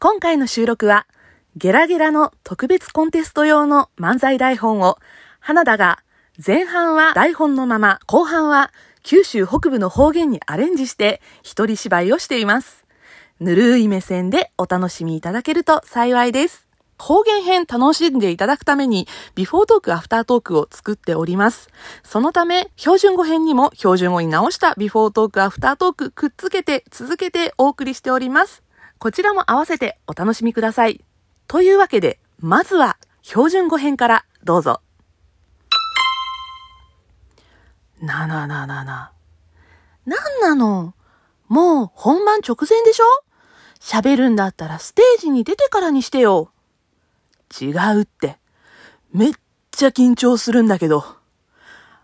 今回の収録は、ゲラゲラの特別コンテスト用の漫才台本を、花田が前半は台本のまま、後半は九州北部の方言にアレンジして一人芝居をしています。ぬるい目線でお楽しみいただけると幸いです。方言編楽しんでいただくために、ビフォートーク、アフタートークを作っております。そのため、標準語編にも標準語に直したビフォートーク、アフタートークくっつけて続けてお送りしております。こちらも合わせてお楽しみください。というわけで、まずは標準語編からどうぞ。なあなあなあなあなあ。なんなの？もう本番直前でしょ？喋るんだったらステージに出てからにしてよ。違うって。めっちゃ緊張するんだけど。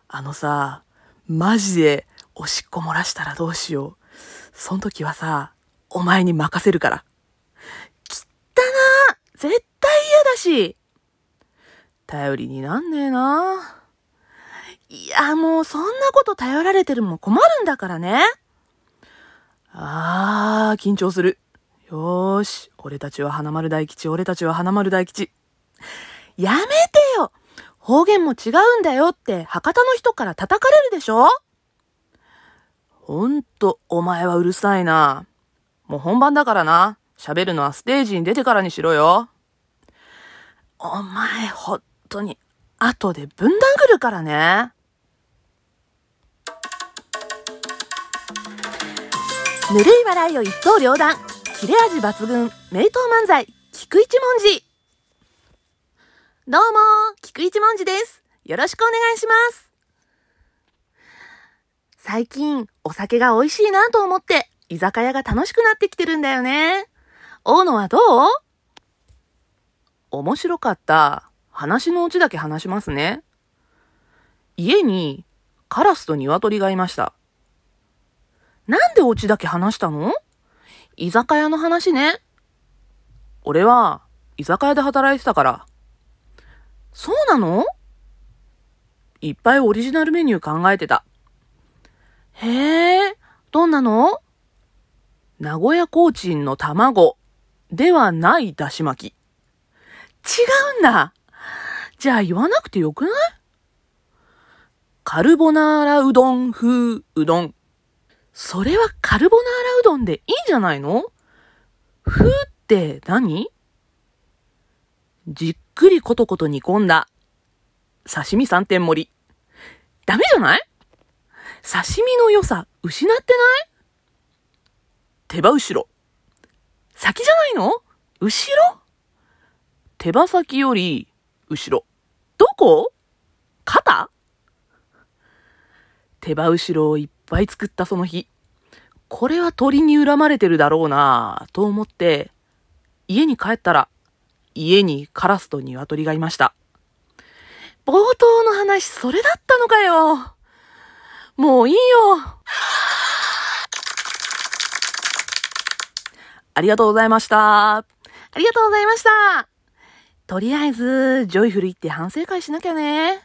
あのさ、マジでおしっこ漏らしたらどうしよう。そん時はさ、お前に任せるから。きったな絶対嫌だし。頼りになんねえな。いや、もうそんなこと頼られてるも困るんだからね。あー、緊張する。よーし。俺たちは花丸大吉、俺たちは花丸大吉。やめてよ方言も違うんだよって博多の人から叩かれるでしょ？ほんと、お前はうるさいな。もう本番だからな。喋るのはステージに出てからにしろよ。お前、ほんとに、後で分断来るからね。ぬるい笑いを一刀両断。切れ味抜群、名刀漫才、菊一文字。どうも、菊一文字です。よろしくお願いします。最近、お酒が美味しいなと思って、居酒屋が楽しくなってきてるんだよね。大野はどう？面白かった。話のうちだけ話しますね。家に、カラスと鶏がいました。なんでお家だけ話したの？居酒屋の話ね。俺は、居酒屋で働いてたから。そうなの？いっぱいオリジナルメニュー考えてた。へえ、どんなの？名古屋コーチンの卵ではないだし巻き。違うんだ。じゃあ言わなくてよくない？カルボナーラうどん風うどん。それはカルボナーラうどんでいいんじゃないの？風って何？じっくりコトコト煮込んだ刺身三点盛り。ダメじゃない？刺身の良さ失ってない？手羽後ろ。先じゃないの？後ろ？手羽先より後ろ。どこ？肩？手羽後ろをいっぱい作ったその日。これは鳥に恨まれてるだろうなぁと思って、家に帰ったら、家にカラスと鶏がいました。冒頭の話、それだったのかよ。もういいよ。ありがとうございました。ありがとうございました。とりあえず、ジョイフル行って反省会しなきゃね。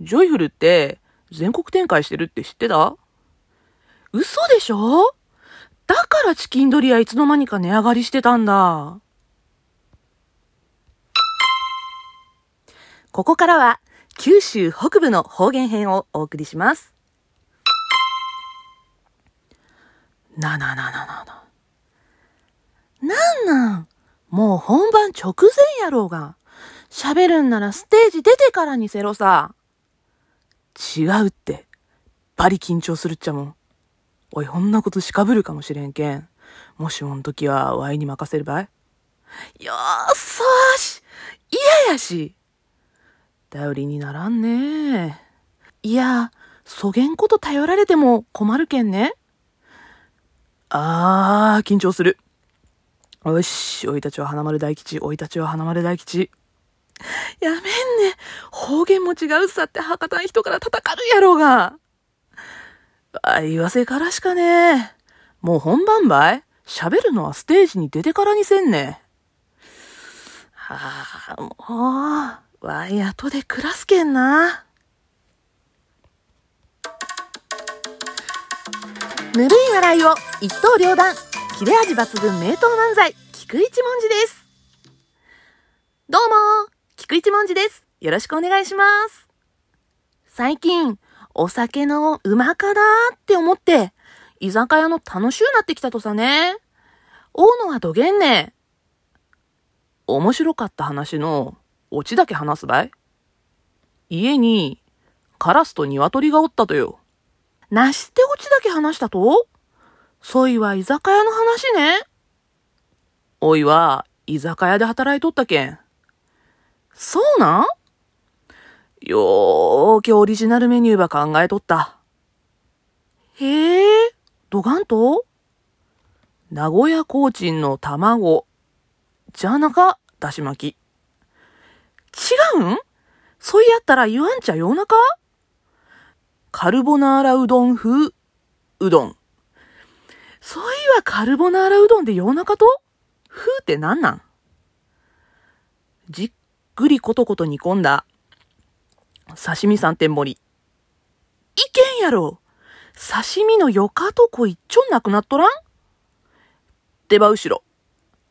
ジョイフルって全国展開してるって知ってた？嘘でしょ？だからチキンドリアいつの間にか値上がりしてたんだ。ここからは九州北部の方言編をお送りします。なななななな。なんなん？もう本番直前やろうが。喋るんならステージ出てからにせろさ。違うって。バリ緊張するっちゃもん。おい、ほんなことしかぶるかもしれんけん。もしもん時はワイに任せるばいよーそーし嫌やし頼りにならんねいや、そげんこと頼られても困るけんね。あー、緊張する。よし、おいたちは花丸大吉、おいたちは花丸大吉。やめんね。方言も違うさって博多の人から叩かるやろうが。あ、言わせからしかねもう本番ばい喋るのはステージに出てからにせんね。はあ、もう、わい後で暮らすけんな。ぬるい笑いを一刀両断。切れ味抜群名刀漫才、菊一文字です。どうも、菊一文字です。よろしくお願いします。最近、お酒のうまかだって思って、居酒屋の楽しゅうなってきたとさね。大野はどげんね。面白かった話のオチだけ話すばい家にカラスと鶏がおったとよ。なしてオチだけ話したと？そいは居酒屋の話ね。おいは居酒屋で働いとったけん。そうなん？よーけオリジナルメニューば考えとった。へえ、どがんと？名古屋コーチンの卵。じゃなか、だし巻き。違うん？そうやったら言わんちゃ夜中カルボナーラうどん風うどん。そういはカルボナーラうどんで夜中と？風って何なん？じっくりことこと煮込んだ。刺身三点盛り。いけんやろ！刺身のよかとこ一丁なくなっとらん？手羽後ろ。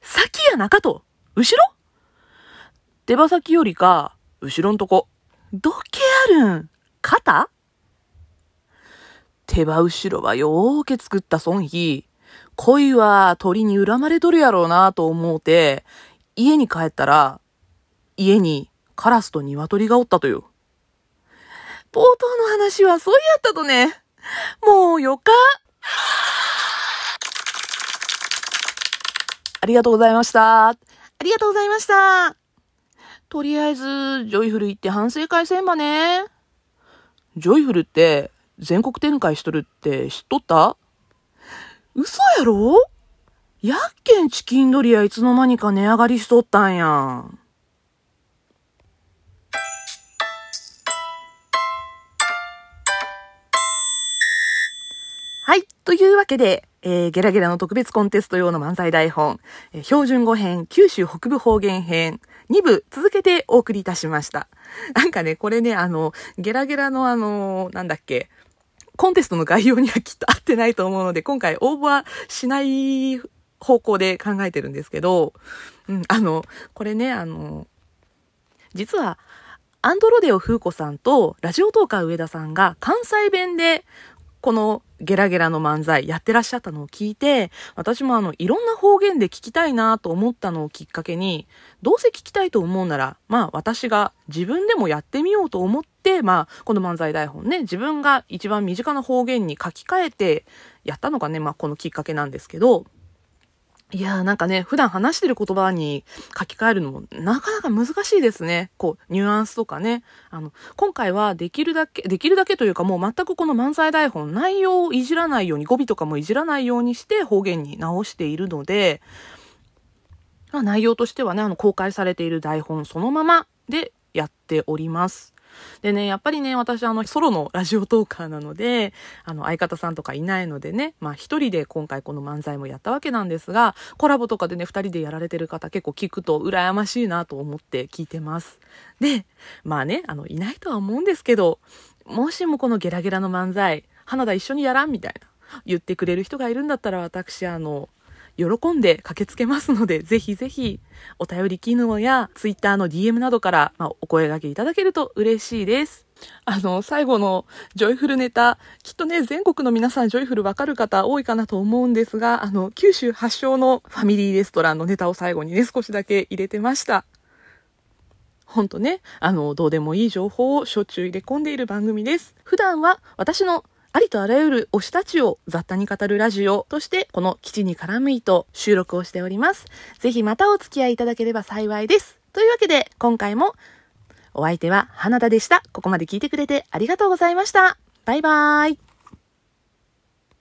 先や中と、後ろ？手羽先よりか、後ろんとこ。どけあるん？肩？手羽後ろはよーけ作った損費。恋は鳥に恨まれとるやろうなと思うて、家に帰ったら、家にカラスと鶏がおったとよ。冒頭の話はそうやったとね。もうよか。ありがとうございました。ありがとうございました。とりあえず、ジョイフル行って反省会せんばね。ジョイフルって全国展開しとるって知っとった？嘘やろ？やっけんチキンドリアいつの間にか値上がりしとったんやん。はい。というわけで、えー、ゲラゲラの特別コンテスト用の漫才台本、えー、標準語編、九州北部方言編、2部続けてお送りいたしました。なんかね、これね、あの、ゲラゲラのあの、なんだっけ、コンテストの概要にはきっと合ってないと思うので、今回応募はしない方向で考えてるんですけど、うん、あの、これね、あの、実は、アンドロデオ風子さんとラジオトーカー上田さんが関西弁でこのゲラゲラの漫才やってらっしゃったのを聞いて、私もあの、いろんな方言で聞きたいなと思ったのをきっかけに、どうせ聞きたいと思うなら、まあ私が自分でもやってみようと思って、まあこの漫才台本ね、自分が一番身近な方言に書き換えてやったのがね、まあこのきっかけなんですけど、いやーなんかね、普段話してる言葉に書き換えるのもなかなか難しいですね。こう、ニュアンスとかね。あの、今回はできるだけ、できるだけというかもう全くこの漫才台本、内容をいじらないように、語尾とかもいじらないようにして方言に直しているので、まあ、内容としてはね、あの、公開されている台本そのままでやっております。でね、やっぱりね、私あの、ソロのラジオトーカーなので、あの、相方さんとかいないのでね、まあ一人で今回この漫才もやったわけなんですが、コラボとかでね、二人でやられてる方結構聞くと羨ましいなと思って聞いてます。で、まあね、あの、いないとは思うんですけど、もしもこのゲラゲラの漫才、花田一緒にやらんみたいな、言ってくれる人がいるんだったら私、あの、喜んで駆けつけますので、ぜひぜひお便り機能や Twitter の DM などから、まあ、お声掛けいただけると嬉しいです。あの、最後のジョイフルネタ、きっとね、全国の皆さんジョイフルわかる方多いかなと思うんですが、あの、九州発祥のファミリーレストランのネタを最後にね、少しだけ入れてました。ほんとね、あの、どうでもいい情報をしょっちゅう入れ込んでいる番組です。普段は私のありとあらゆる推したちを雑多に語るラジオとして、この基地に絡むと収録をしております。ぜひまたお付き合いいただければ幸いです。というわけで、今回もお相手は花田でした。ここまで聞いてくれてありがとうございました。バイバーイ。